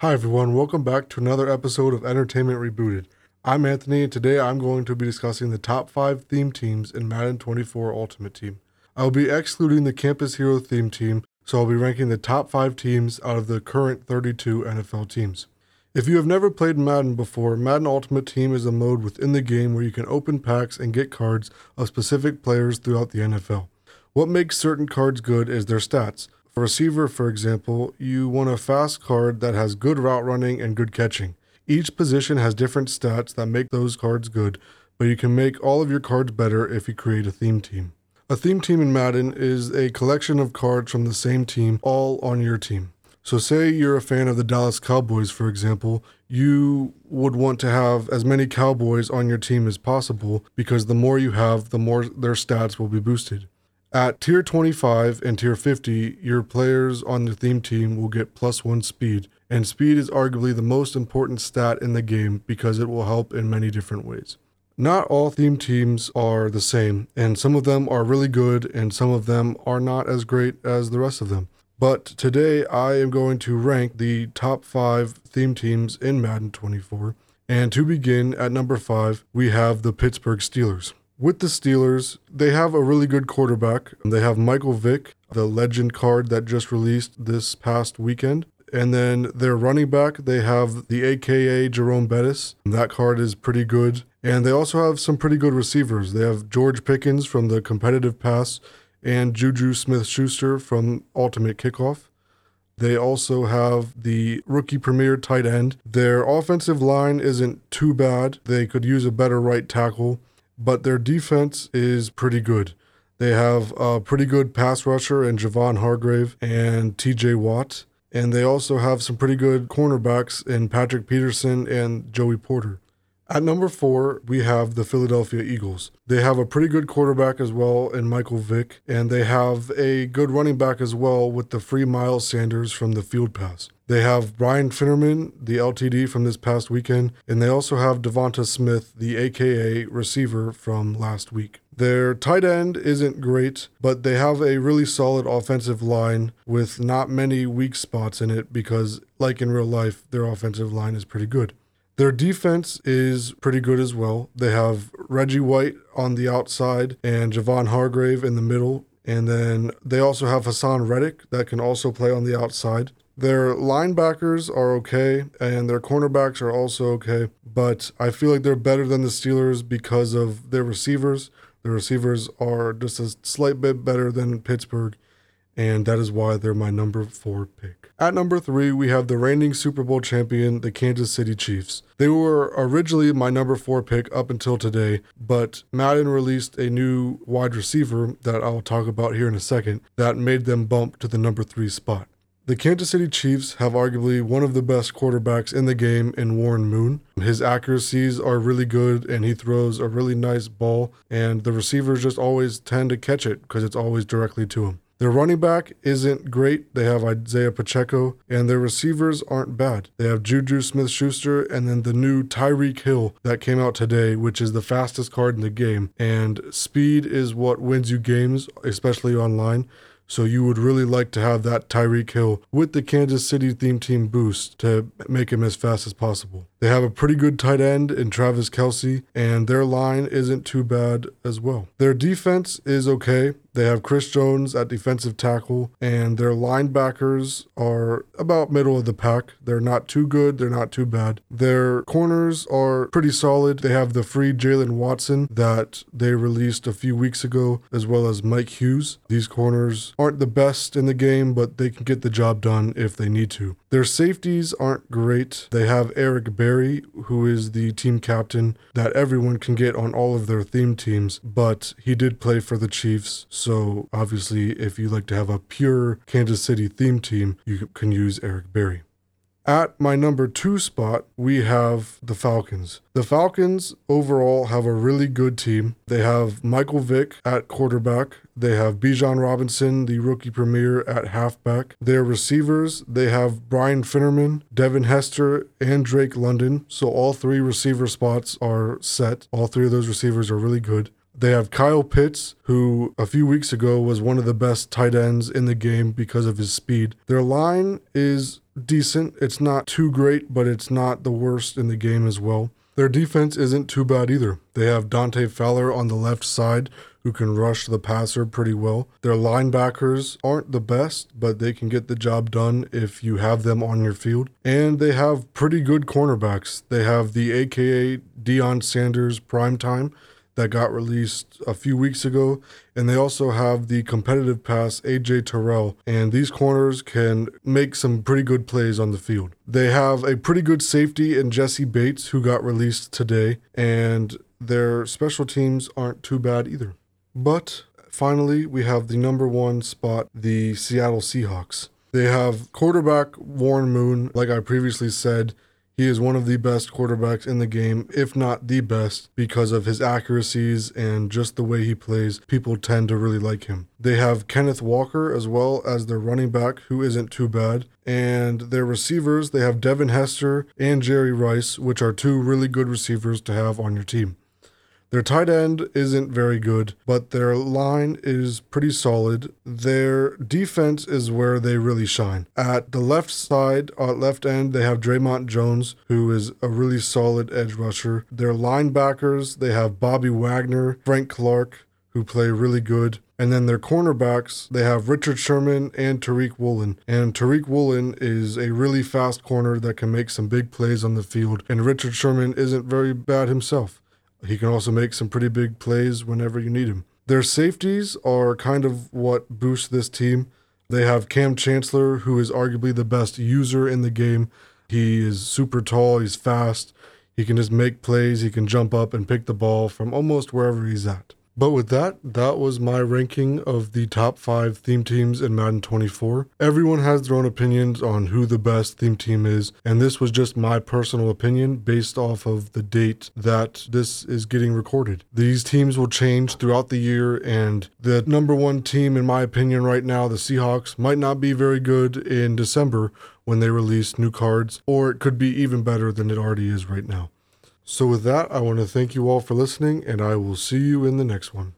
Hi, everyone. Welcome back to another episode of Entertainment Rebooted. I'm Anthony, and today I'm going to be discussing the top five theme teams in Madden 24 Ultimate Team. I'll be excluding the Campus Hero theme team, so I'll be ranking the top five teams out of the current 32 NFL teams. If you have never played Madden before, Madden Ultimate Team is a mode within the game where you can open packs and get cards of specific players throughout the NFL. What makes certain cards good is their stats. For receiver, for example, you want a fast card that has good route running and good catching. Each position has different stats that make those cards good, but you can make all of your cards better if you create a theme team. A theme team in Madden is a collection of cards from the same team all on your team. So, say you're a fan of the Dallas Cowboys, for example, you would want to have as many Cowboys on your team as possible because the more you have, the more their stats will be boosted. At tier 25 and tier 50, your players on the theme team will get plus one speed, and speed is arguably the most important stat in the game because it will help in many different ways. Not all theme teams are the same, and some of them are really good, and some of them are not as great as the rest of them. But today I am going to rank the top five theme teams in Madden 24. And to begin, at number five, we have the Pittsburgh Steelers. With the Steelers, they have a really good quarterback. They have Michael Vick, the legend card that just released this past weekend. And then their running back, they have the AKA Jerome Bettis. That card is pretty good. And they also have some pretty good receivers. They have George Pickens from the competitive pass and Juju Smith Schuster from Ultimate Kickoff. They also have the rookie premier tight end. Their offensive line isn't too bad. They could use a better right tackle but their defense is pretty good. They have a pretty good pass rusher in Javon Hargrave and TJ Watt. And they also have some pretty good cornerbacks in Patrick Peterson and Joey Porter. At number four, we have the Philadelphia Eagles. They have a pretty good quarterback as well in Michael Vick, and they have a good running back as well with the free Miles Sanders from the field pass. They have Brian Finneran, the LTD from this past weekend, and they also have Devonta Smith, the AKA receiver from last week. Their tight end isn't great, but they have a really solid offensive line with not many weak spots in it because, like in real life, their offensive line is pretty good. Their defense is pretty good as well. They have Reggie White on the outside and Javon Hargrave in the middle. And then they also have Haason Reddick that can also play on the outside. Their linebackers are okay, and their cornerbacks are also okay, but I feel like they're better than the Steelers because of their receivers. The receivers are just a slight bit better than Pittsburgh, and that is why they're my number four pick. At number three, we have the reigning Super Bowl champion, the Kansas City Chiefs. They were originally my number four pick up until today, but Madden released a new wide receiver that I'll talk about here in a second that made them bump to the number three spot. The Kansas City Chiefs have arguably one of the best quarterbacks in the game in Warren Moon. His accuracies are really good and he throws a really nice ball, and the receivers just always tend to catch it because it's always directly to him. Their running back isn't great. They have Isaiah Pacheco, and their receivers aren't bad. They have Juju Smith Schuster and then the new Tyreek Hill that came out today, which is the fastest card in the game. And speed is what wins you games, especially online. So you would really like to have that Tyreek Hill with the Kansas City theme team boost to make him as fast as possible. They have a pretty good tight end in Travis Kelce, and their line isn't too bad as well. Their defense is okay. They have Chris Jones at defensive tackle, and their linebackers are about middle of the pack. They're not too good, they're not too bad. Their corners are pretty solid. They have the free Jaylen Watson that they released a few weeks ago, as well as Mike Hughes. These corners aren't the best in the game, but they can get the job done if they need to. Their safeties aren't great. They have Eric Berry, who is the team captain that everyone can get on all of their theme teams, but he did play for the Chiefs. Obviously, if you like to have a pure Kansas City theme team, you can use Eric Berry. At my number two spot, we have the Falcons. The Falcons overall have a really good team. They have Michael Vick at quarterback. They have Bijan Robinson, the rookie premier, at halfback. Their receivers, they have Brian Finneran, Devin Hester, and Drake London. So all three receiver spots are set. All three of those receivers are really good. They have Kyle Pitts, who a few weeks ago was one of the best tight ends in the game because of his speed. Their line is decent. It's not too great, but it's not the worst in the game as well. Their defense isn't too bad either. They have Dante Fowler on the left side, who can rush the passer pretty well. Their linebackers aren't the best, but they can get the job done if you have them on your field. And they have pretty good cornerbacks. They have the AKA Deion Sanders prime time that got released a few weeks ago. And they also have the competitive pass AJ Terrell. And these corners can make some pretty good plays on the field. They have a pretty good safety in Jessie Bates, who got released today. And their special teams aren't too bad either. But finally, we have the number one spot, the Seattle Seahawks. They have quarterback Warren Moon, like I previously said. He is one of the best quarterbacks in the game, if not the best, because of his accuracies and just the way he plays. People tend to really like him. They have Kenneth Walker as well as their running back, who isn't too bad. And their receivers, they have Devin Hester and Jerry Rice, which are two really good receivers to have on your team. Their tight end isn't very good, but their line is pretty solid. Their defense is where they really shine. At the left side, at left end, they have Dre'Mont Jones, who is a really solid edge rusher. Their linebackers, they have Bobby Wagner, Frank Clark, who play really good. And then their cornerbacks, they have Richard Sherman and Tariq Woolen. And Tariq Woolen is a really fast corner that can make some big plays on the field. And Richard Sherman isn't very bad himself. He can also make some pretty big plays whenever you need him. Their safeties are kind of what boosts this team. They have Kam Chancellor, who is arguably the best user in the game. He is super tall, he's fast, he can just make plays, he can jump up and pick the ball from almost wherever he's at. But with that, that was my ranking of the top five theme teams in Madden 24. Everyone has their own opinions on who the best theme team is, and this was just my personal opinion based off of the date that this is getting recorded. These teams will change throughout the year, and the number one team, in my opinion, right now, the Seahawks, might not be very good in December when they release new cards, or it could be even better than it already is right now. So, with that, I want to thank you all for listening, and I will see you in the next one.